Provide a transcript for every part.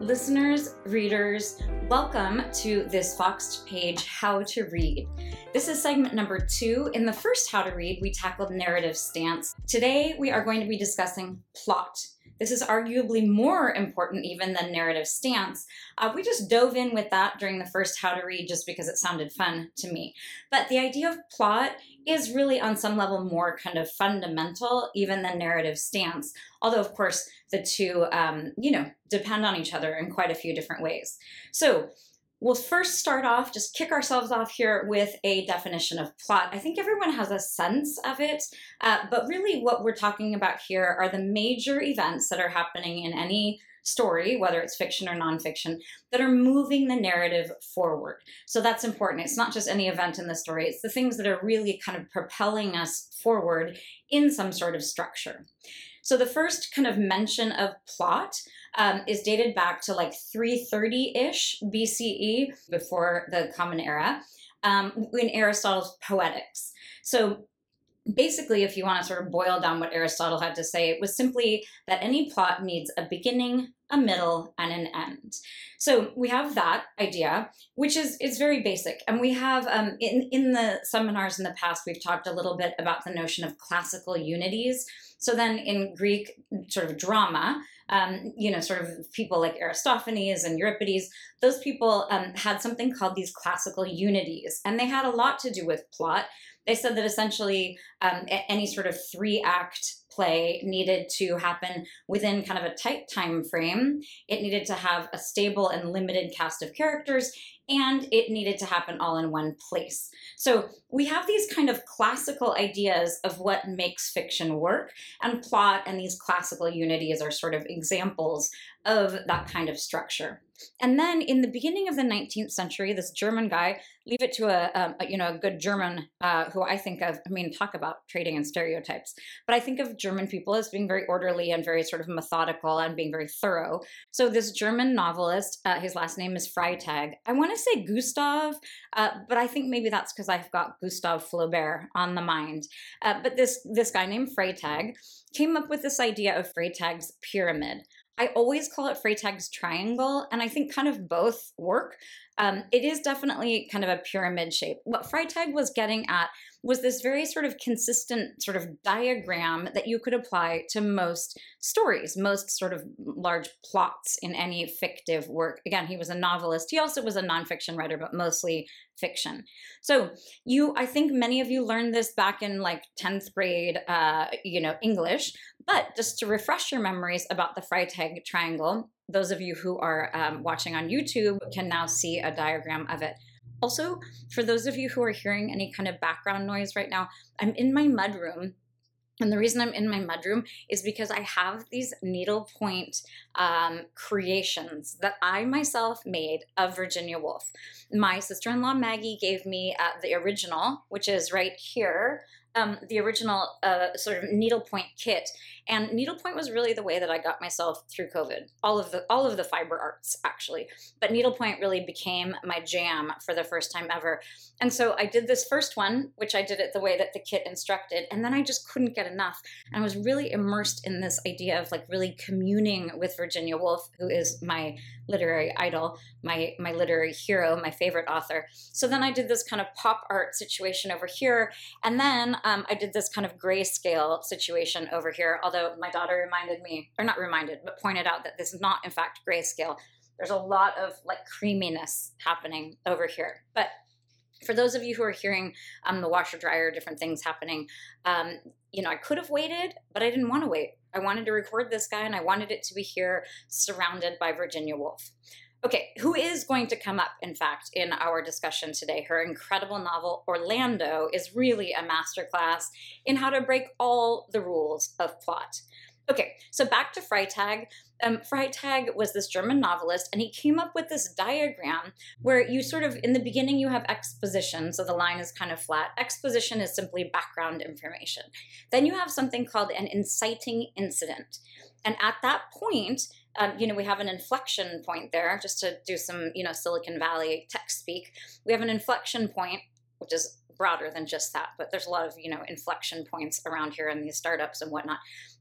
Listeners, readers, welcome to this Foxed page, How to Read. This is segment number two. In the first How to Read, we tackled narrative stance. Today, we are going to be discussing plot. This is arguably more important even than narrative stance. Uh, we just dove in with that during the first How to Read just because it sounded fun to me. But the idea of plot is really, on some level, more kind of fundamental even than narrative stance. Although, of course, the two, um, you know, depend on each other in quite a few different ways. So, We'll first start off, just kick ourselves off here with a definition of plot. I think everyone has a sense of it, uh, but really what we're talking about here are the major events that are happening in any story, whether it's fiction or nonfiction, that are moving the narrative forward. So that's important. It's not just any event in the story, it's the things that are really kind of propelling us forward in some sort of structure. So the first kind of mention of plot um, is dated back to like 330 ish BCE, before the Common Era, um, in Aristotle's Poetics. So basically, if you want to sort of boil down what Aristotle had to say, it was simply that any plot needs a beginning, a middle, and an end. So we have that idea, which is is very basic, and we have um, in in the seminars in the past we've talked a little bit about the notion of classical unities. So then in Greek sort of drama, um, you know, sort of people like Aristophanes and Euripides, those people um, had something called these classical unities, and they had a lot to do with plot. They said that essentially um, any sort of three act play needed to happen within kind of a tight time frame. It needed to have a stable and limited cast of characters, and it needed to happen all in one place. So we have these kind of classical ideas of what makes fiction work, and plot and these classical unities are sort of examples of that kind of structure. And then in the beginning of the 19th century, this German guy, leave it to a, um, a you know a good German uh, who I think of. I mean, talk about trading and stereotypes, but I think of German people as being very orderly and very sort of methodical and being very thorough. So this German novelist, uh, his last name is Freytag. I want to say Gustav, uh, but I think maybe that's because I've got Gustave Flaubert on the mind. Uh, but this this guy named Freytag came up with this idea of Freytag's pyramid. I always call it Freytag's triangle, and I think kind of both work. Um, it is definitely kind of a pyramid shape. What Freytag was getting at was this very sort of consistent sort of diagram that you could apply to most stories, most sort of large plots in any fictive work. Again, he was a novelist. He also was a nonfiction writer, but mostly fiction. So you, I think many of you learned this back in like 10th grade, uh, you know, English. But just to refresh your memories about the Freytag triangle, those of you who are um, watching on YouTube can now see a diagram of it. Also, for those of you who are hearing any kind of background noise right now, I'm in my mudroom. And the reason I'm in my mudroom is because I have these needlepoint um, creations that I myself made of Virginia Woolf. My sister in law Maggie gave me uh, the original, which is right here um, the original uh, sort of needlepoint kit, and needlepoint was really the way that I got myself through COVID. All of the all of the fiber arts actually, but needlepoint really became my jam for the first time ever. And so I did this first one, which I did it the way that the kit instructed, and then I just couldn't get enough. And I was really immersed in this idea of like really communing with Virginia Woolf, who is my literary idol, my my literary hero, my favorite author. So then I did this kind of pop art situation over here, and then um, I did this kind of grayscale situation over here, although my daughter reminded me, or not reminded, but pointed out that this is not, in fact, grayscale. There's a lot of like creaminess happening over here. But for those of you who are hearing um, the washer dryer, different things happening, um, you know, I could have waited, but I didn't want to wait. I wanted to record this guy and I wanted it to be here surrounded by Virginia Woolf. Okay, who is going to come up, in fact, in our discussion today? Her incredible novel, Orlando, is really a masterclass in how to break all the rules of plot. Okay, so back to Freytag. Um, Freytag was this German novelist, and he came up with this diagram where you sort of, in the beginning, you have exposition, so the line is kind of flat. Exposition is simply background information. Then you have something called an inciting incident. And at that point, um, you know, we have an inflection point there, just to do some, you know, Silicon Valley tech speak. We have an inflection point, which is broader than just that, but there's a lot of, you know, inflection points around here in these startups and whatnot.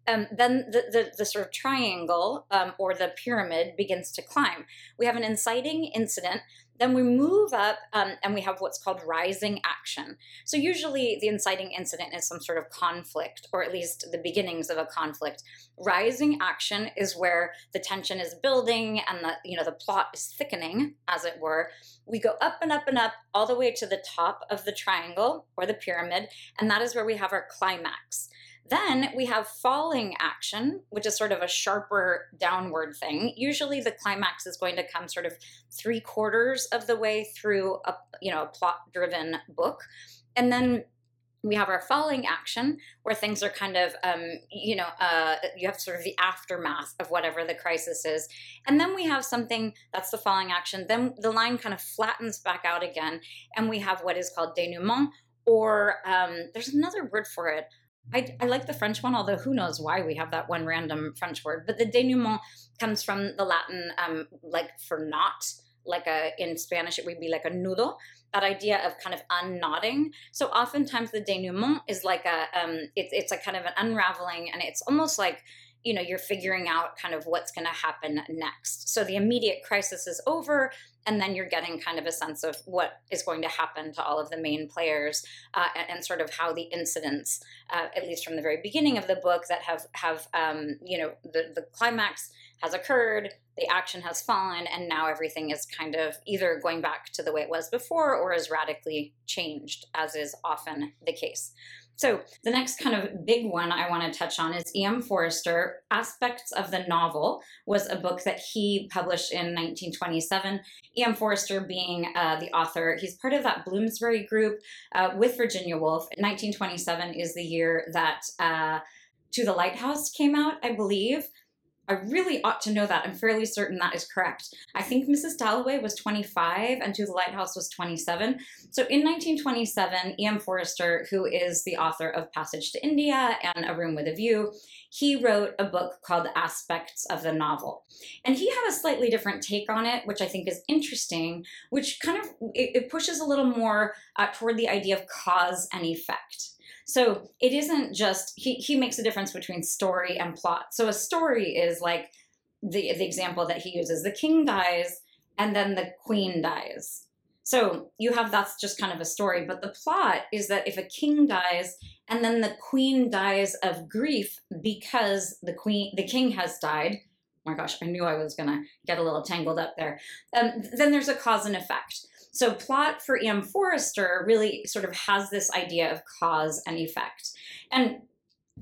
Um, then the, the, the, sort of triangle um, or the pyramid begins to climb. We have an inciting incident then we move up um, and we have what's called rising action. So usually the inciting incident is some sort of conflict, or at least the beginnings of a conflict. Rising action is where the tension is building and the you know the plot is thickening, as it were. We go up and up and up all the way to the top of the triangle or the pyramid, and that is where we have our climax. Then we have falling action, which is sort of a sharper downward thing. Usually the climax is going to come sort of three quarters of the way through a you know a plot driven book. And then we have our falling action where things are kind of um, you know uh, you have sort of the aftermath of whatever the crisis is and then we have something that's the falling action then the line kind of flattens back out again and we have what is called denouement or um, there's another word for it I, I like the French one, although who knows why we have that one random French word. But the denouement comes from the Latin, um, like for knot, like a in Spanish it would be like a nudo. That idea of kind of unknotting. So oftentimes the denouement is like a, um, it's it's a kind of an unraveling, and it's almost like you know you're figuring out kind of what's going to happen next so the immediate crisis is over and then you're getting kind of a sense of what is going to happen to all of the main players uh, and, and, sort of how the incidents uh, at least from the very beginning of the book that have have um, you know the, the climax has occurred the action has fallen and now everything is kind of either going back to the way it was before or is radically changed as is often the case so, the next kind of big one I want to touch on is E.M. Forster. Aspects of the Novel was a book that he published in 1927. E.M. Forster being uh, the author, he's part of that Bloomsbury group uh, with Virginia Woolf. 1927 is the year that uh, To the Lighthouse came out, I believe. I really ought to know that. I'm fairly certain that is correct. I think Mrs. Dalloway was 25 and To the Lighthouse was 27. So in 1927, E.M. Forster, who is the author of Passage to India and A Room with a View, he wrote a book called Aspects of the Novel. And he had a slightly different take on it, which I think is interesting, which kind of it, it pushes a little more uh, toward the idea of cause and effect. So it isn't just he he makes a difference between story and plot. So a story is like the the example that he uses: the king dies and then the queen dies. So you have that's just kind of a story, but the plot is that if a king dies and then the queen dies of grief because the queen the king has died. Oh my gosh, I knew I was gonna get a little tangled up there. Um, then there's a cause and effect. So plot for E.M. Forster really sort of has this idea of cause and effect. And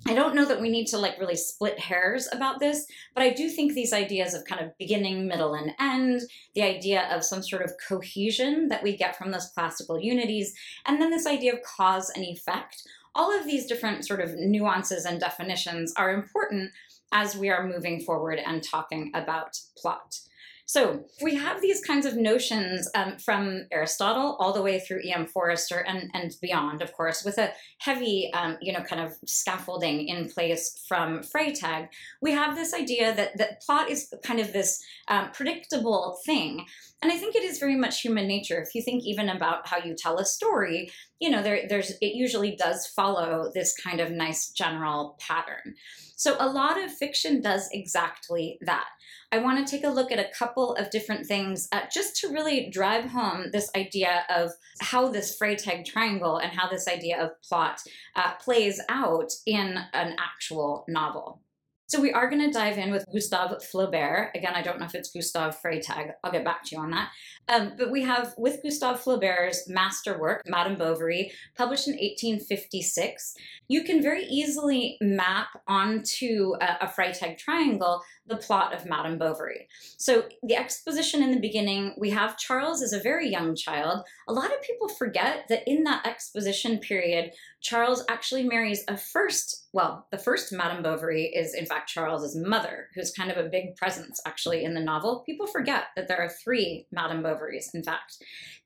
I don't know that we need to like really split hairs about this, but I do think these ideas of kind of beginning, middle, and end, the idea of some sort of cohesion that we get from those classical unities, and then this idea of cause and effect, all of these different sort of nuances and definitions are important as we are moving forward and talking about plot. So we have these kinds of notions um, from Aristotle all the way through E.M. Forster and, and beyond, of course, with a heavy, um, you know, kind of scaffolding in place from Freytag. We have this idea that, that plot is kind of this um, predictable thing. And I think it is very much human nature. If you think even about how you tell a story, you know, there, there's it usually does follow this kind of nice general pattern. So a lot of fiction does exactly that. I want to take a look at a couple of different things uh, just to really drive home this idea of how this Freytag triangle and how this idea of plot uh, plays out in an actual novel. So we are going to dive in with Gustave Flaubert. Again, I don't know if it's Gustave Freytag. I'll get back to you on that. Um, but we have with Gustave Flaubert's masterwork, Madame Bovary, published in 1856. You can very easily map onto a, a Freytag triangle the plot of Madame Bovary. So the exposition in the beginning, we have Charles as a very young child. A lot of people forget that in that exposition period, Charles actually marries a first, well, the first Madame Bovary is in fact Charles's mother, who's kind of a big presence actually in the novel. People forget that there are three Madame Bovarys, in fact.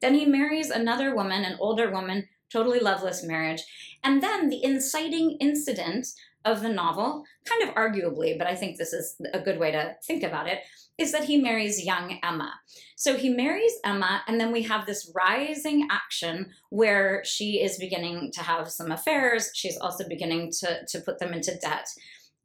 Then he marries another woman, an older woman, totally loveless marriage. And then the inciting incident of the novel, kind of arguably, but I think this is a good way to think about it, is that he marries young Emma. So he marries Emma, and then we have this rising action where she is beginning to have some affairs. She's also beginning to, to put them into debt.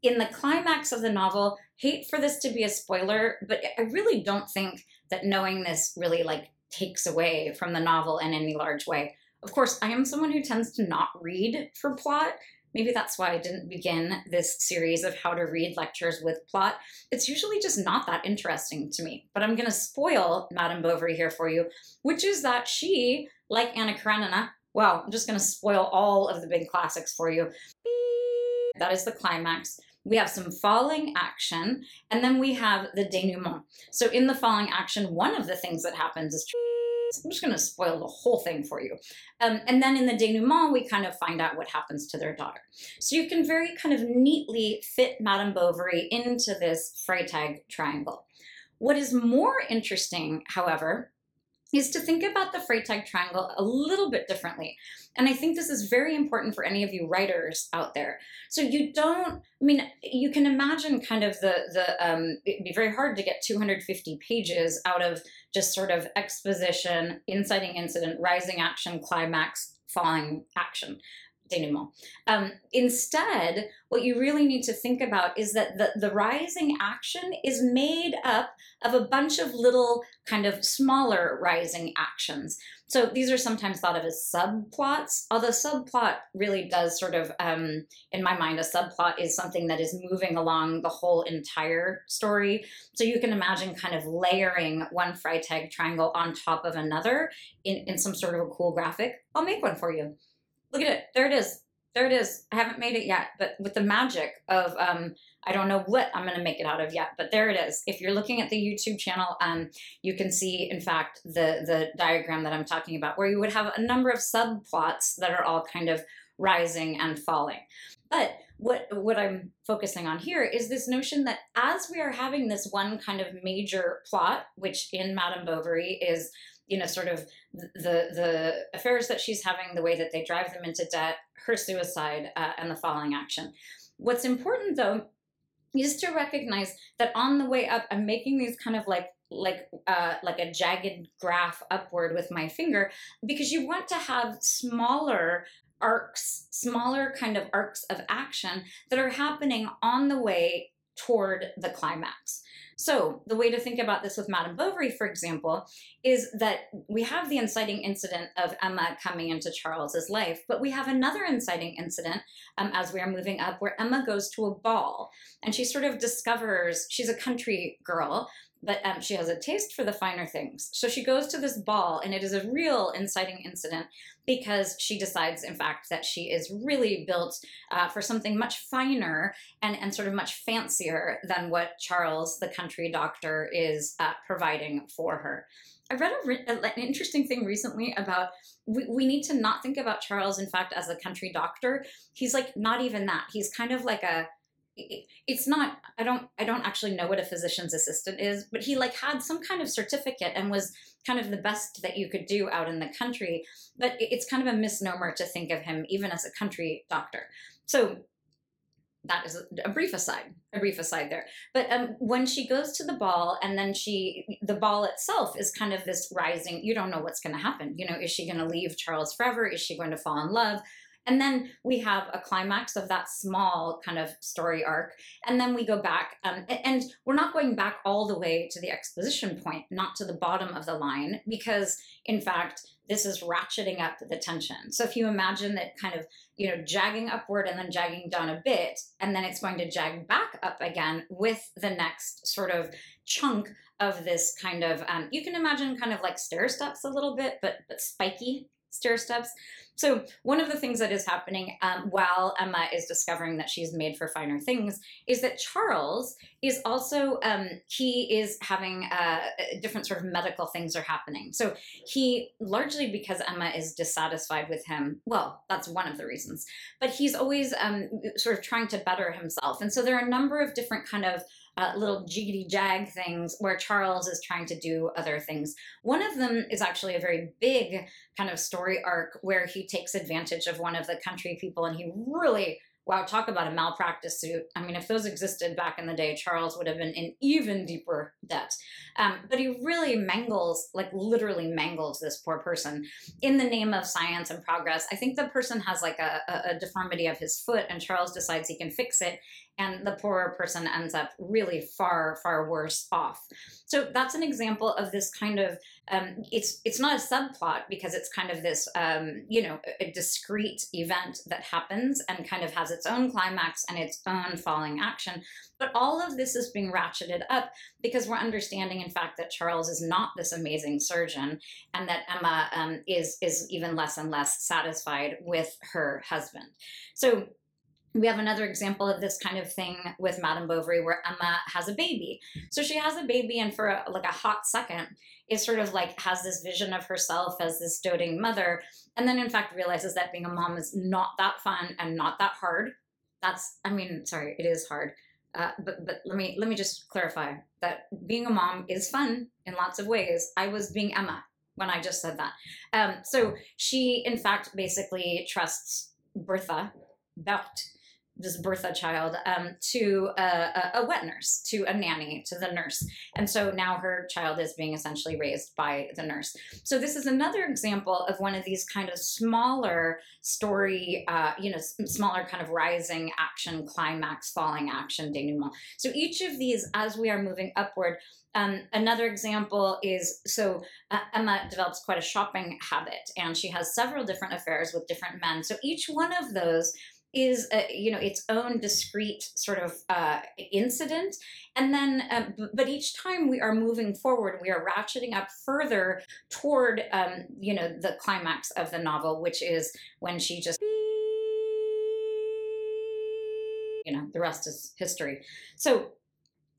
in the climax of the novel, hate for this to be a spoiler, but I really don't think that knowing this really like takes away from the novel in any large way. Of course, I am someone who tends to not read for plot. Maybe that's why I didn't begin this series of how to read lectures with plot. It's usually just not that interesting to me. But I'm going to spoil Madame Bovary here for you, which is that she, like Anna Karenina, well, I'm just going to spoil all of the big classics for you. That is the climax we have some falling action, and then we have the denouement. So in the falling action, one of the things that happens is I'm just going to spoil the whole thing for you. Um, and then in the denouement, we kind of find out what happens to their daughter. So you can very kind of neatly fit Madame Bovary into this Freytag triangle. What is more interesting, however, is to think about the Freytag triangle a little bit differently. And I think this is very important for any of you writers out there. So you don't, I mean, you can imagine kind of the, the um, it'd be very hard to get 250 pages out of just sort of exposition, inciting incident, rising action, climax, falling action denouement. Um, instead, what you really need to think about is that the, the rising action is made up of a bunch of little kind of smaller rising actions. So these are sometimes thought of as subplots, although subplot really does sort of, um, in my mind, a subplot is something that is moving along the whole entire story. So you can imagine kind of layering one Freytag triangle on top of another in, in some sort of a cool graphic. I'll make one for you. Look at it. There it is. There it is. I haven't made it yet, but with the magic of um, I don't know what I'm going to make it out of yet, but there it is. If you're looking at the YouTube channel, um, you can see, in fact, the the diagram that I'm talking about, where you would have a number of subplots that are all kind of rising and falling. But what what I'm focusing on here is this notion that as we are having this one kind of major plot, which in Madame Bovary is you know, sort of the the affairs that she's having, the way that they drive them into debt, her suicide, uh, and the falling action. What's important though is to recognize that on the way up, I'm making these kind of like like uh, like a jagged graph upward with my finger because you want to have smaller arcs, smaller kind of arcs of action that are happening on the way toward the climax. So, the way to think about this with Madame Bovary, for example, is that we have the inciting incident of Emma coming into Charles's life, but we have another inciting incident um, as we are moving up where Emma goes to a ball and she sort of discovers she's a country girl but um, she has a taste for the finer things. So she goes to this ball, and it is a real inciting incident because she decides, in fact, that she is really built uh, for something much finer and, and sort of much fancier than what Charles, the country doctor, is uh, providing for her. I read a, an interesting thing recently about we, we need to not think about Charles, in fact, as a country doctor. He's like not even that. He's kind of like a it's not i don't i don't actually know what a physician's assistant is but he like had some kind of certificate and was kind of the best that you could do out in the country but it's kind of a misnomer to think of him even as a country doctor. So that is a, brief aside a brief aside there. But um, when she goes to the ball and then she the ball itself is kind of this rising you don't know what's going to happen you know is she going to leave charles forever? Is she going to fall in love and then we have a climax of that small kind of story arc. And then we go back, um, and we're not going back all the way to the exposition point, not to the bottom of the line, because in fact, this is ratcheting up the tension. So if you imagine that kind of, you know, jagging upward and then jagging down a bit, and then it's going to jag back up again with the next sort of chunk of this kind of, um, you can imagine kind of like stair steps a little bit, but, but spiky stair steps. So one of the things that is happening um, while Emma is discovering that she's made for finer things is that Charles is also um, he is having uh, different sort of medical things are happening. So he largely because Emma is dissatisfied with him. Well, that's one of the reasons, but he's always um, sort of trying to better himself, and so there are a number of different kind of uh, little jiggity jag things where Charles is trying to do other things. One of them is actually a very big kind of story arc where he takes advantage of one of the country people and he really wow, talk about a malpractice suit. I mean, if those existed back in the day, Charles would have been in even deeper debt. Um, but he really mangles, like literally mangles this poor person in the name of science and progress. I think the person has like a, a, a deformity of his foot, and Charles decides he can fix it. And the poorer person ends up really far, far worse off. So that's an example of this kind of um, it's it's not a subplot because it's kind of this um, you know a discrete event that happens and kind of has its own climax and its own falling action. But all of this is being ratcheted up because we're understanding, in fact, that Charles is not this amazing surgeon, and that Emma um, is is even less and less satisfied with her husband. So we have another example of this kind of thing with Madame Bovary where Emma has a baby. So she has a baby and for a, like a hot second is sort of like has this vision of herself as this doting mother and then in fact realizes that being a mom is not that fun and not that hard. That's I mean sorry, it is hard. Uh, but but let me let me just clarify that being a mom is fun in lots of ways. I was being Emma when I just said that. Um, so she in fact basically trusts Bertha Bert this a child um, to a, a, wet nurse, to a nanny, to the nurse. And so now her child is being essentially raised by the nurse. So this is another example of one of these kind of smaller story, uh, you know, smaller kind of rising action, climax, falling action denouement. So each of these, as we are moving upward, um, another example is so uh, Emma develops quite a shopping habit and she has several different affairs with different men. So each one of those is a, you know its own discrete sort of uh, incident. And then um, but each time we are moving forward we are ratcheting up further toward um, you know the climax of the novel which is when she just you know the rest is history. So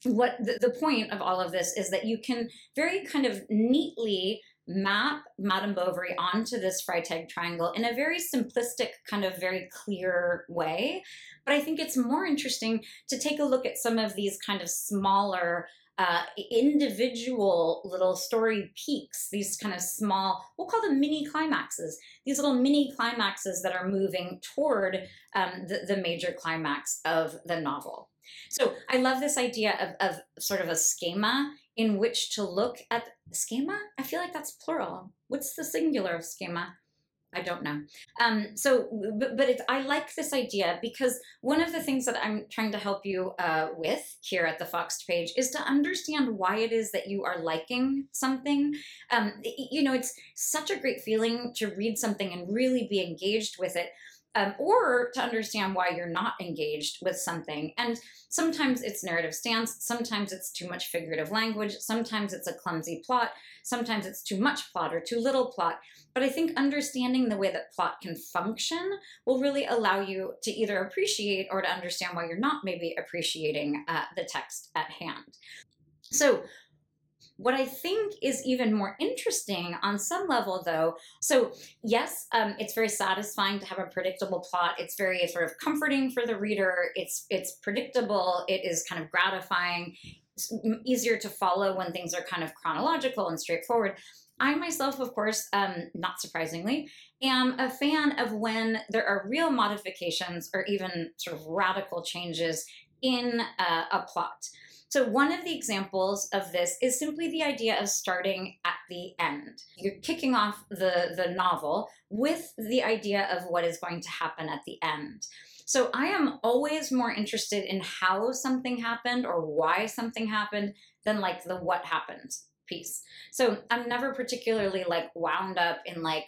what the, the point of all of this is that you can very kind of neatly map Madame Bovary onto this Freytag triangle in a very simplistic, kind of very clear way. But I think it's more interesting to take a look at some of these kind of smaller uh, individual little story peaks, these kind of small, we'll call them mini climaxes, these little mini climaxes that are moving toward um, the, the major climax of the novel. So I love this idea of, of sort of a schema in which to look at schema. I feel like that's plural. What's the singular of schema? I don't know. Um, so, but, but I like this idea because one of the things that I'm trying to help you uh, with here at the Foxed page is to understand why it is that you are liking something. Um, you know, it's such a great feeling to read something and really be engaged with it um, or to understand why you're not engaged with something. And sometimes it's narrative stance, sometimes it's too much figurative language, sometimes it's a clumsy plot, sometimes it's too much plot or too little plot. But I think understanding the way that plot can function will really allow you to either appreciate or to understand why you're not maybe appreciating uh, the text at hand. So what I think is even more interesting on some level, though, so yes, um, it's very satisfying to have a predictable plot. It's very sort of comforting for the reader. It's it's predictable. It is kind of gratifying. It's easier to follow when things are kind of chronological and straightforward. I myself, of course, um, not surprisingly, am a fan of when there are real modifications or even sort of radical changes in uh, a plot. So, one of the examples of this is simply the idea of starting at the end. You're kicking off the, the novel with the idea of what is going to happen at the end. So, I am always more interested in how something happened or why something happened than like the what happened piece. So, I'm never particularly like wound up in like,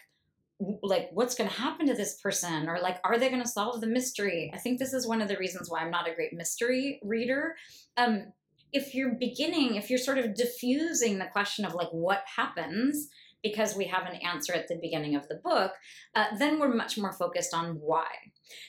like what's going to happen to this person or like are they going to solve the mystery i think this is one of the reasons why i'm not a great mystery reader um, if you're beginning, if you're sort of diffusing the question of like what happens because we have an answer at the beginning of the book, uh, then we're much more focused on why.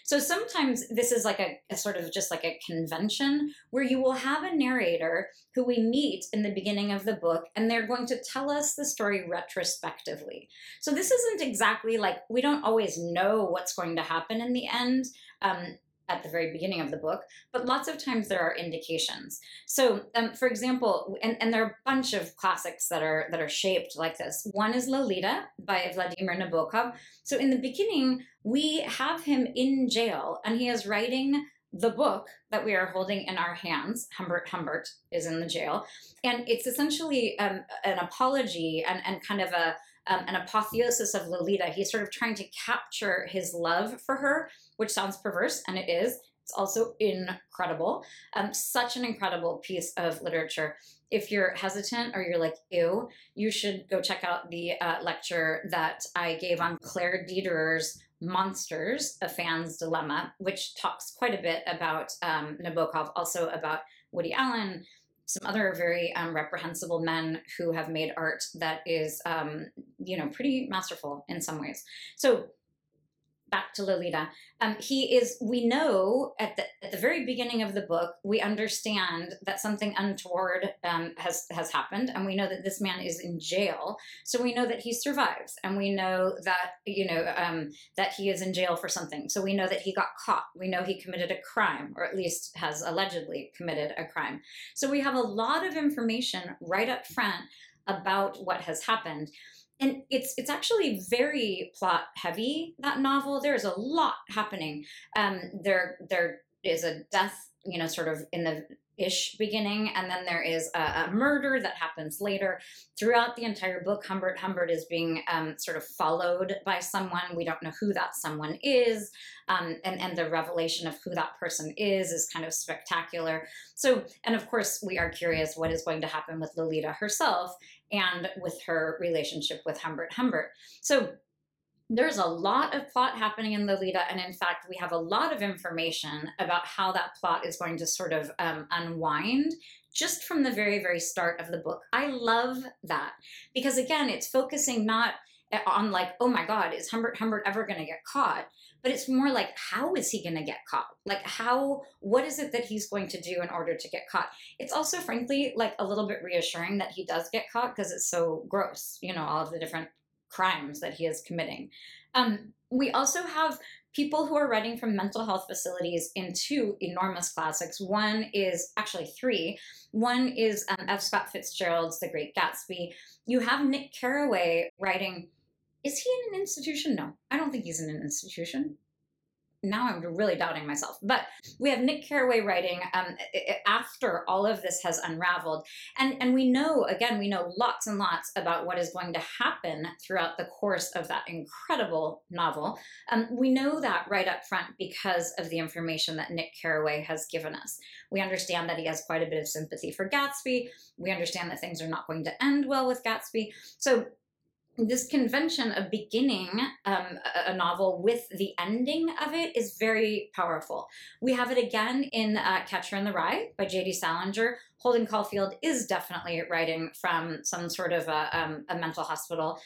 So sometimes this is like a, a, sort of just like a convention where you will have a narrator who we meet in the beginning of the book and they're going to tell us the story retrospectively. So this isn't exactly like we don't always know what's going to happen in the end. Um, at the very beginning of the book, but lots of times there are indications. So, um, for example, and, and there are a bunch of classics that are that are shaped like this. One is Lolita by Vladimir Nabokov. So, in the beginning, we have him in jail, and he is writing the book that we are holding in our hands. Humbert Humbert is in the jail, and it's essentially um, an apology and and kind of a um, an apotheosis of Lolita. He's sort of trying to capture his love for her, which sounds perverse, and it is. It's also incredible. Um, such an incredible piece of literature. If you're hesitant or you're like, ew, you should go check out the uh, lecture that I gave on Claire Dederer's Monsters, A Fan's Dilemma, which talks quite a bit about um, Nabokov, also about Woody Allen, some other very um, reprehensible men who have made art that is, um, you know, pretty masterful in some ways. So back to Lolita. Um, he is, we know at the, at the very beginning of the book, we understand that something untoward um, has, has happened. And we know that this man is in jail. So we know that he survives. And we know that, you know, um, that he is in jail for something. So we know that he got caught. We know he committed a crime, or at least has allegedly committed a crime. So we have a lot of information right up front about what has happened and it's it's actually very plot heavy that novel there's a lot happening um there there is a death you know sort of in the ish beginning, and then there is a, a, murder that happens later. Throughout the entire book, Humbert Humbert is being um, sort of followed by someone. We don't know who that someone is, um, and and the revelation of who that person is is kind of spectacular. So, and of course, we are curious what is going to happen with Lolita herself and with her relationship with Humbert Humbert. So there's a lot of plot happening in Lolita, and in fact, we have a lot of information about how that plot is going to sort of um, unwind just from the very, very start of the book. I love that because, again, it's focusing not on like, oh my God, is Humbert Humbert ever going to get caught? But it's more like, how is he going to get caught? Like, how, what is it that he's going to do in order to get caught? It's also, frankly, like a little bit reassuring that he does get caught because it's so gross, you know, all of the different crimes that he is committing. Um, we also have people who are writing from mental health facilities in two enormous classics. One is actually three. One is um, F. Scott Fitzgerald's The Great Gatsby. You have Nick Carraway writing. Is he in an institution? No, I don't think he's in an institution now I'm really doubting myself. But we have Nick Carraway writing um, after all of this has unraveled, and and we know again we know lots and lots about what is going to happen throughout the course of that incredible novel. Um, we know that right up front because of the information that Nick Carraway has given us. We understand that he has quite a bit of sympathy for Gatsby. We understand that things are not going to end well with Gatsby. So this convention of beginning um, a novel with the ending of it is very powerful. We have it again in uh, Catcher in the Rye by J.D. Salinger. Holden Caulfield is definitely writing from some sort of a, um, a mental hospital.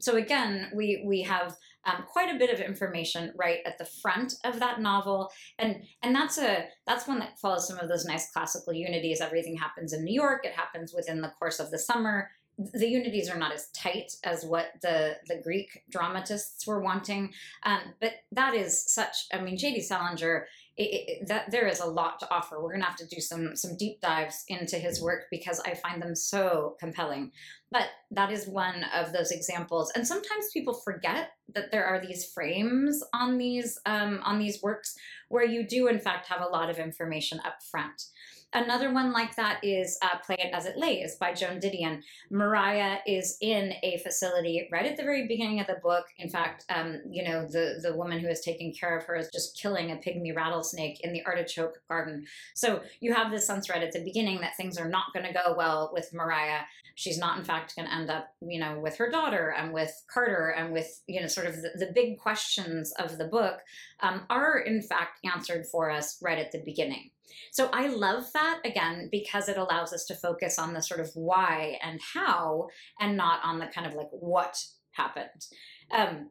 So again, we we have um, quite a bit of information right at the front of that novel, and and that's a that's one that follows some of those nice classical unities. Everything happens in New York. It happens within the course of the summer the unities are not as tight as what the the Greek dramatists were wanting, um, but that is such. I mean, J.D. Salinger. It, it, that there is a lot to offer. We're going to have to do some some deep dives into his work because I find them so compelling. But that is one of those examples, and sometimes people forget that there are these frames on these um, on these works where you do in fact have a lot of information up front. Another one like that is uh, Play It As It Lays by Joan Didion. Maria is in a facility right at the very beginning of the book. In fact, um, you know, the, the woman who is taking care of her is just killing a pygmy rattlesnake in the artichoke garden. So you have this sense right at the beginning that things are not going to go well with Maria. She's not, in fact, going to end up, you know, with her daughter and with Carter and with, you know, sort of the, the big questions of the book um, are, in fact, answered for us right at the beginning. So I love that again because it allows us to focus on the sort of why and how and not on the kind of like what happened. Um,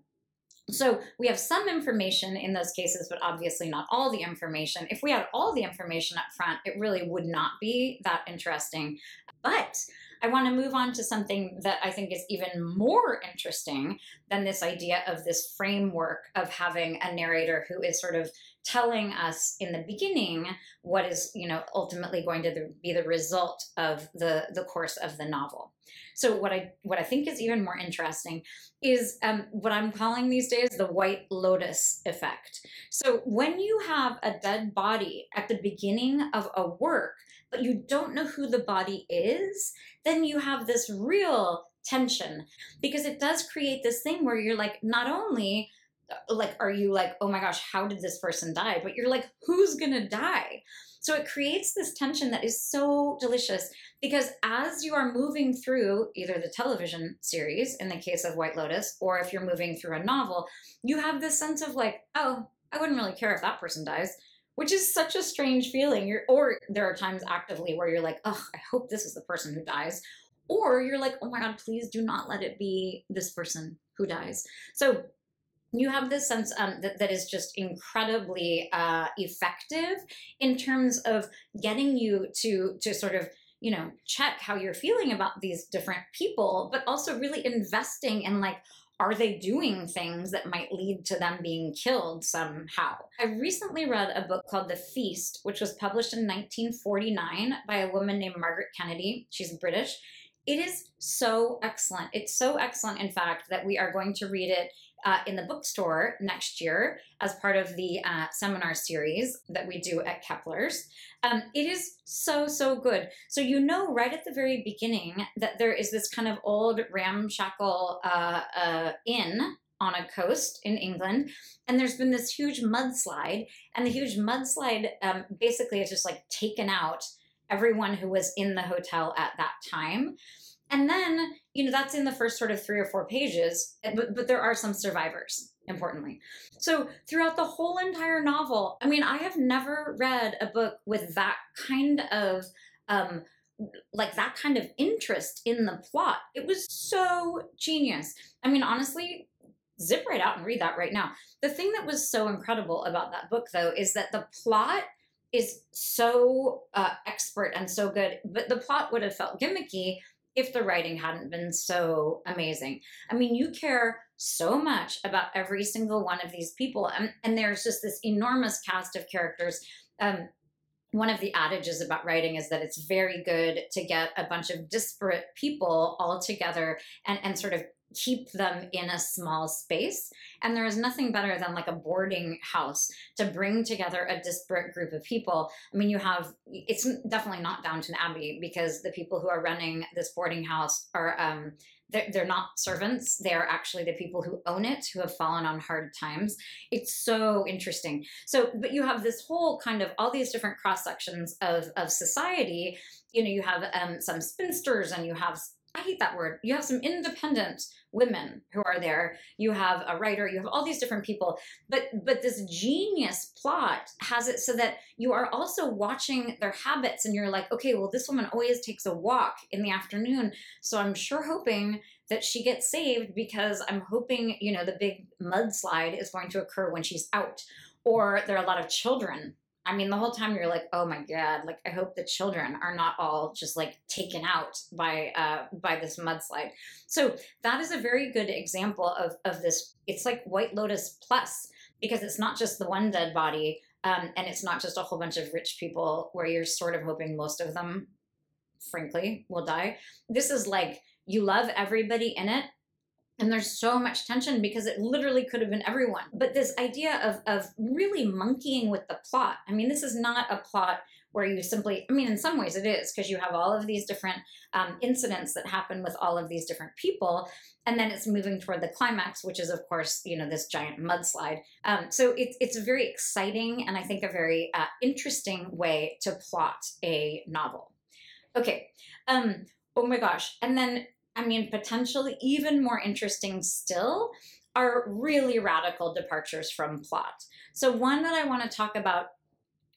so we have some information in those cases, but obviously not all the information. If we had all the information up front, it really would not be that interesting. But I want to move on to something that I think is even more interesting than this idea of this framework of having a narrator who is sort of telling us in the beginning what is, you know, ultimately going to be the result of the the course of the novel. So what I what I think is even more interesting is um, what I'm calling these days the white lotus effect. So when you have a dead body at the beginning of a work, but you don't know who the body is, then you have this real tension because it does create this thing where you're like, not only Uh, like are you like oh my gosh how did this person die? But you're like who's gonna die? So it creates this tension that is so delicious because as you are moving through either the television series in the case of white lotus or if you're moving through a novel you have this sense of like oh i wouldn't really care if that person dies which is such a strange feeling. You're or there are times actively where you're like oh i hope this is the person who dies. Or you're like oh my god please do not let it be this person who dies. So you have this sense um, that, that is just incredibly uh, effective in terms of getting you to to sort of you know check how you're feeling about these different people but also really investing in like are they doing things that might lead to them being killed somehow? I recently read a book called The Feast, which was published in 1949 by a woman named Margaret Kennedy. She's British. It is so excellent. It's so excellent, in fact, that we are going to read it uh, in the bookstore next year as part of the uh, seminar series that we do at Kepler's. Um, it is so, so good. So, you know, right at the very beginning, that there is this kind of old ramshackle uh, uh inn on a coast in England, and there's been this huge mudslide, and the huge mudslide um, basically has just like taken out everyone who was in the hotel at that time. And then, you know, that's in the first sort of three or four pages, but, but there are some survivors, importantly. So throughout the whole entire novel, I mean, I have never read a book with that kind of um, like that kind of interest in the plot. It was so genius. I mean, honestly, zip right out and read that right now. The thing that was so incredible about that book, though, is that the plot is so uh, expert and so good, but the plot would have felt gimmicky if the writing hadn't been so amazing. I mean, you care so much about every single one of these people, and, and there's just this enormous cast of characters. Um, one of the adages about writing is that it's very good to get a bunch of disparate people all together and, and sort of keep them in a small space. And there is nothing better than like a boarding house to bring together a disparate group of people. I mean, you have, it's definitely not Downton Abbey because the people who are running this boarding house are, um, they're, they're not servants. They are actually the people who own it, who have fallen on hard times. It's so interesting. So, but you have this whole kind of all these different cross sections of, of society. You know, you have um, some spinsters and you have I hate that word. You have some independent women who are there. You have a writer. You have all these different people. But but this genius plot has it so that you are also watching their habits, and you're like, okay, well, this woman always takes a walk in the afternoon, so I'm sure hoping that she gets saved because I'm hoping you know the big mudslide is going to occur when she's out. Or there are a lot of children I mean, the whole time you're like, oh my god, like I hope the children are not all just like taken out by uh, by this mudslide. So that is a very good example of of this. It's like White Lotus plus because it's not just the one dead body, um, and it's not just a whole bunch of rich people where you're sort of hoping most of them, frankly, will die. This is like you love everybody in it and there's so much tension because it literally could have been everyone. But this idea of of really monkeying with the plot i mean this is not a plot where you simply i mean in some ways it is because you have all of these different um, incidents that happen with all of these different people and then it's moving toward the climax which is of course you know this giant mudslide. Um, so it's, it's a very exciting and i think a very uh, interesting way to plot a novel. Okay um, oh my gosh and then I mean, potentially even more interesting still are really radical departures from plot. So, one that I want to talk about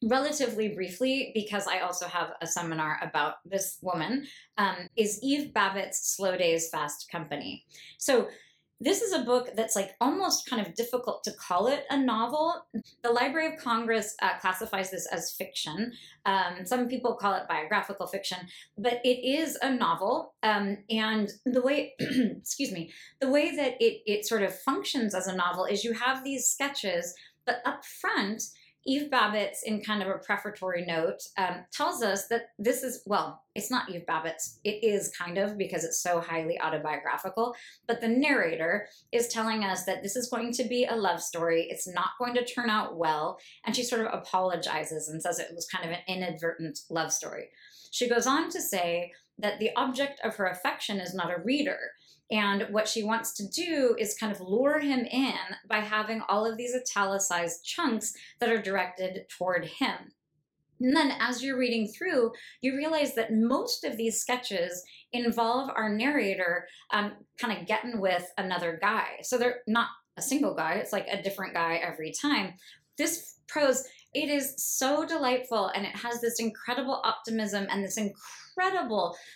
relatively briefly, because I also have a seminar about this woman, um, is Eve Babitz Slow Days Fast Company. So, this is a book that's like almost kind of difficult to call it a novel. The Library of Congress uh, classifies this as fiction. Um, some people call it biographical fiction, but it is a novel. Um, and the way, excuse me, the way that it, it sort of functions as a novel is you have these sketches, but up front, Eve Babitz, in kind of a prefatory note, um, tells us that this is, well, it's not Eve Babitz, it is kind of because it's so highly autobiographical, but the narrator is telling us that this is going to be a love story. It's not going to turn out well. And she sort of apologizes and says it was kind of an inadvertent love story. She goes on to say that the object of her affection is not a reader. And what she wants to do is kind of lure him in by having all of these italicized chunks that are directed toward him. And then as you're reading through, you realize that most of these sketches involve our narrator um, kind of getting with another guy. So they're not a single guy, it's like a different guy every time. This prose, it is so delightful and it has this incredible optimism and this incredible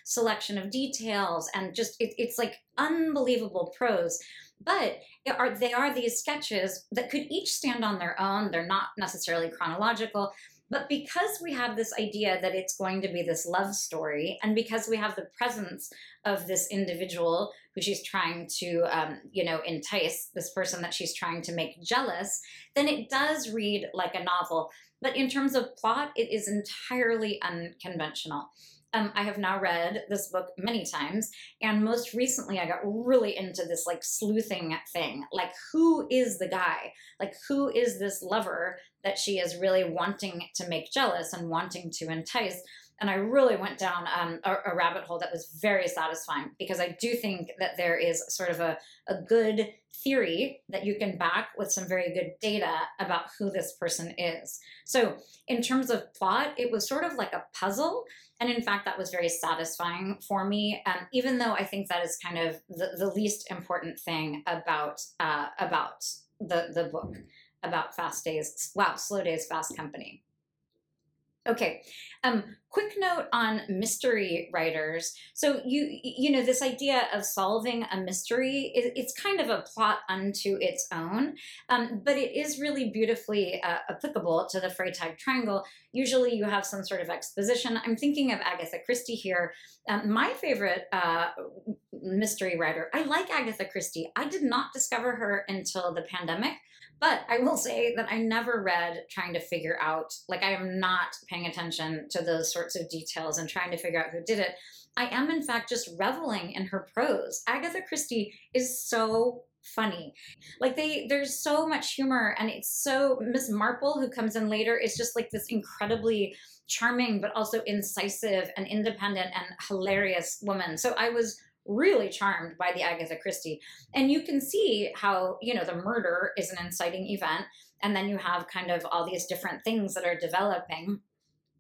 selection of details and just it, it's like unbelievable prose but are, they are these sketches that could each stand on their own they're not necessarily chronological but because we have this idea that it's going to be this love story, and because we have the presence of this individual who she's trying to, um, you know, entice, this person that she's trying to make jealous, then it does read like a novel. But in terms of plot, it is entirely unconventional. Um, I have now read this book many times, and most recently I got really into this like sleuthing thing. Like, who is the guy? Like, who is this lover that she is really wanting to make jealous and wanting to entice? And I really went down um, a, a, rabbit hole that was very satisfying because I do think that there is sort of a, a good theory that you can back with some very good data about who this person is. So, in terms of plot, it was sort of like a puzzle and in fact, that was very satisfying for me, um, even though I think that is kind of the, the least important thing about uh, about the, the book, about Fast Days, wow, Slow Days, Fast Company. Okay, um, quick note on mystery writers. So you you know this idea of solving a mystery, it, it's kind of a plot unto its own, um, but it is really beautifully uh, applicable to the Freytag triangle. Usually you have some sort of exposition. I'm thinking of Agatha Christie here. Um, my favorite uh, mystery writer. I like Agatha Christie. I did not discover her until the pandemic. But I will say that I never read trying to figure out, like, I am not paying attention to those sorts of details and trying to figure out who did it. I am, in fact, just reveling in her prose. Agatha Christie is so funny. Like they there's so much humor and it's so Miss Marple who comes in later is just like this incredibly charming but also incisive and independent and hilarious woman. So I was really charmed by the Agatha Christie. And you can see how, you know, the murder is an inciting event. And then you have kind of all these different things that are developing.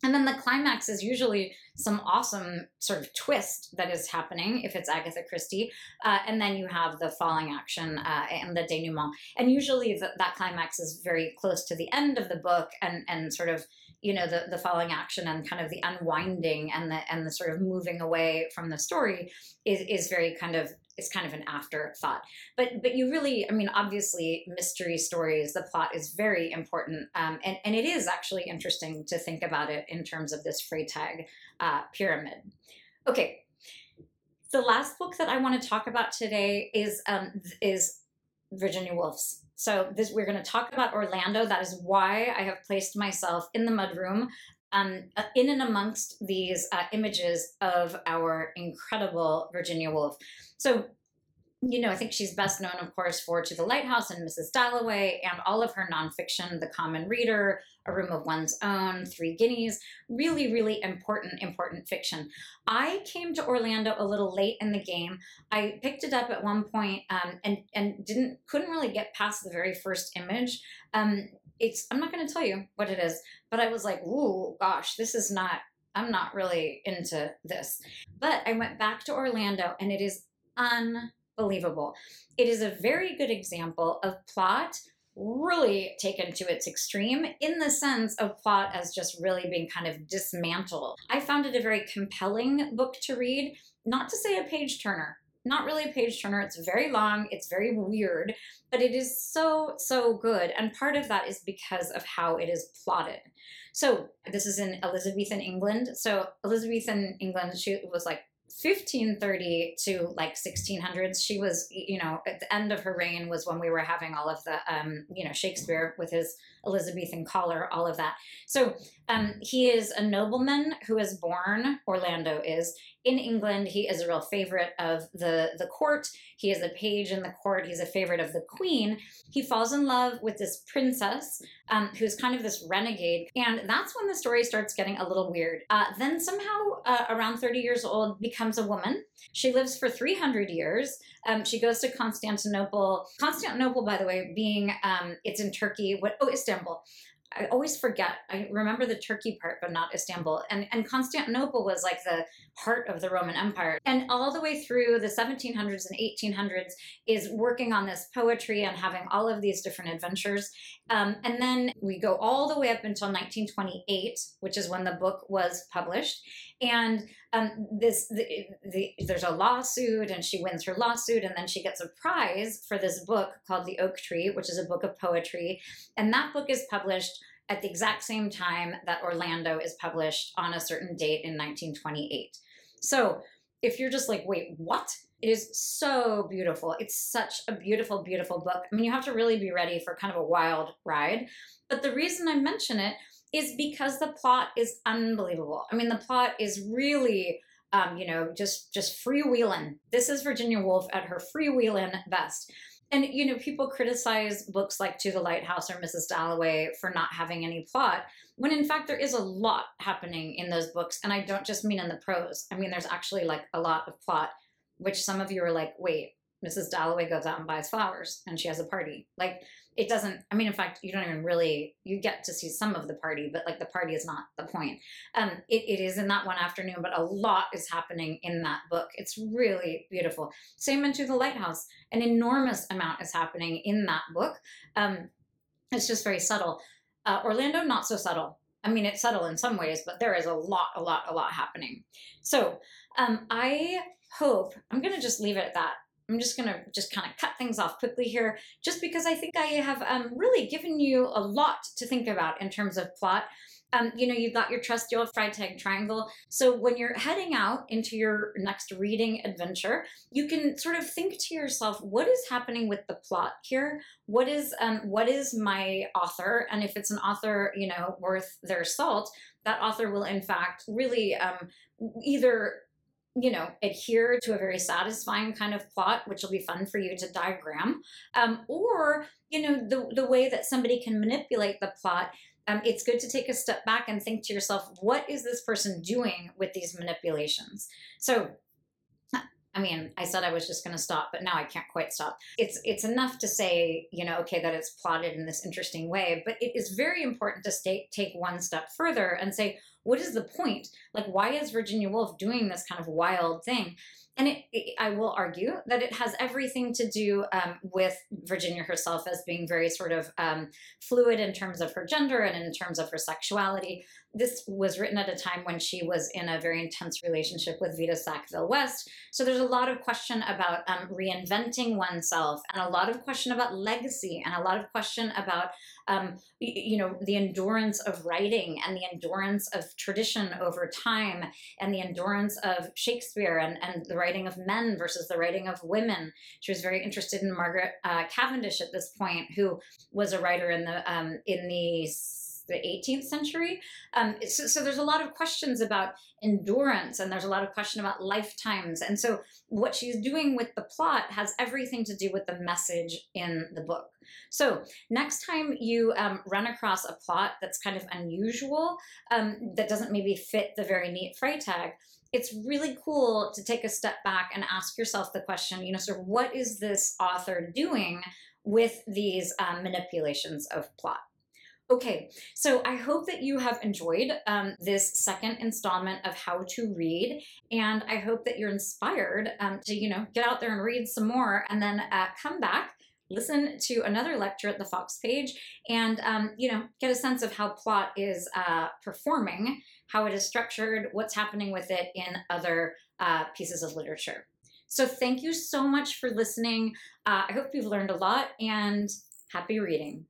And then the climax is usually some awesome sort of twist that is happening if it's Agatha Christie. Uh, and then you have the falling action uh, and the denouement. And usually the, that climax is very close to the end of the book and, and sort of you know the the following action and kind of the unwinding and the and the sort of moving away from the story is is very kind of is kind of an afterthought. But but you really i mean obviously mystery stories the plot is very important um, and and it is actually interesting to think about it in terms of this freytag uh, pyramid. Okay. The last book that i want to talk about today is um, is virginia woolf's so this we're going to talk about Orlando. That is why I have placed myself in the mudroom, um, uh, in and amongst these uh, images of our incredible Virginia Woolf. So you know, I think she's best known, of course, for To the Lighthouse and Mrs. Dalloway and all of her nonfiction, The Common Reader, A Room of One's Own, Three Guineas. Really, really important, important fiction. I came to Orlando a little late in the game. I picked it up at one point, um, and and didn't couldn't really get past the very first image. Um, it's I'm not going to tell you what it is, but I was like, ooh, gosh, this is not. I'm not really into this. But I went back to Orlando, and it is un believable. It is a very good example of plot really taken to its extreme in the sense of plot as just really being kind of dismantled. I found it a very compelling book to read, not to say a page turner. Not really a page turner. It's very long, it's very weird, but it is so, so good. And part of that is because of how it is plotted. So, this is in Elizabethan England. So, Elizabethan England, she was like 1530 to like 1600s she was you know at the end of her reign was when we were having all of the um, you know shakespeare with his elizabethan collar all of that. So um, he is a nobleman who is born orlando is in england. He is a real favorite of the the court. He is a page in the court. He's a favorite of the queen. He falls in love with this princess um, who's kind of this renegade and that's when the story starts getting a little weird. Uh, then somehow uh, around 30 years old becomes a woman she lives for 300 years um, she goes to constantinople constantinople by the way being um, it's in turkey what oh istanbul I always forget. I remember the Turkey part, but not Istanbul. And, and Constantinople was like the heart of the Roman Empire. And all the way through the 1700s and 1800s is working on this poetry and having all of these different adventures. Um, and then we go all the way up until 1928, which is when the book was published. And um, this the, the, there's a lawsuit, and she wins her lawsuit, and then she gets a prize for this book called The Oak Tree, which is a book of poetry. And that book is published at the exact same time that Orlando is published on a certain date in 1928. So if you're just like, wait, what? It is so beautiful. It's such a beautiful, beautiful book. I mean, you have to really be ready for kind of a wild ride. But the reason I mention it is because the plot is unbelievable. I mean, the plot is really, um, you know, just just freewheeling. This is Virginia Woolf at her freewheeling best and you know people criticize books like to the lighthouse or mrs dalloway for not having any plot when in fact there is a lot happening in those books and i don't just mean in the prose i mean there's actually like a lot of plot which some of you are like wait mrs dalloway goes out and buys flowers and she has a party. Like it doesn't i mean in fact you don't even really you get to see some of the party but like the party is not the point. Um it, it is in that one afternoon but a lot is happening in that book. It's really beautiful. Same into the lighthouse. An enormous amount is happening in that book. Um it's just very subtle. Uh, orlando not so subtle. I mean, it's subtle in some ways, but there is a lot, a lot, a lot happening. So um, I hope, I'm going to just leave it at that. I'm just going to just kind of cut things off quickly here, just because I think I have um, really given you a lot to think about in terms of plot. Um, you know, you've got your trusty old Freytag triangle. So when you're heading out into your next reading adventure, you can sort of think to yourself, what is happening with the plot here? What is um, what is my author? And if it's an author, you know, worth their salt, that author will in fact really um, either you know, adhere to a very satisfying kind of plot, which will be fun for you to diagram, um, or you know, the the way that somebody can manipulate the plot. Um, it's good to take a step back and think to yourself, what is this person doing with these manipulations? So I mean, I said I was just going to stop, but now I can't quite stop. It's it's enough to say, you know, okay, that it's plotted in this interesting way, but it is very important to stay, take one step further and say, what is the point? Like, why is Virginia Woolf doing this kind of wild thing? And it, it, I will argue that it has everything to do um, with Virginia herself as being very sort of um, fluid in terms of her gender and in terms of her sexuality. This was written at a time when she was in a very intense relationship with Vita Sackville West. So there's a lot of question about um, reinventing oneself and a lot of question about legacy and a lot of question about um, you know, the endurance of writing and the endurance of tradition over time and the endurance of Shakespeare and, and the writing of men versus the writing of women. She was very interested in Margaret uh, Cavendish at this point, who was a writer in the um, in the the 18th century. Um, so, so, there's a lot of questions about endurance and there's a lot of question about lifetimes. And so what she's doing with the plot has everything to do with the message in the book. So next time you um, run across a plot that's kind of unusual, um, that doesn't maybe fit the very neat Freytag, it's really cool to take a step back and ask yourself the question, you know, sort of what is this author doing with these um, manipulations of plot? Okay, so I hope that you have enjoyed um, this second installment of How to Read, and I hope that you're inspired um, to, you know, get out there and read some more, and then uh, come back, listen to another lecture at the Fox page, and um, you know, get a sense of how plot is uh, performing, how it is structured, what's happening with it in other uh, pieces of literature. So thank you so much for listening. Uh, I hope you've learned a lot, and happy reading.